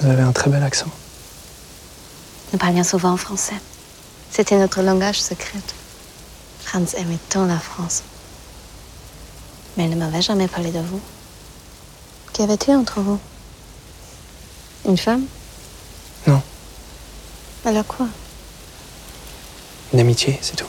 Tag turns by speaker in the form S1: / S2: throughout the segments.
S1: Vous avez un très bel accent.
S2: Nous parlions souvent en français. C'était notre langage secret. Franz aimait tant la France. Mais il ne m'avait jamais parlé de vous. Qu'y avait-il entre vous? Une femme?
S1: Non.
S2: Alors quoi?
S1: Une amitié, c'est tout.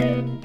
S1: Bye.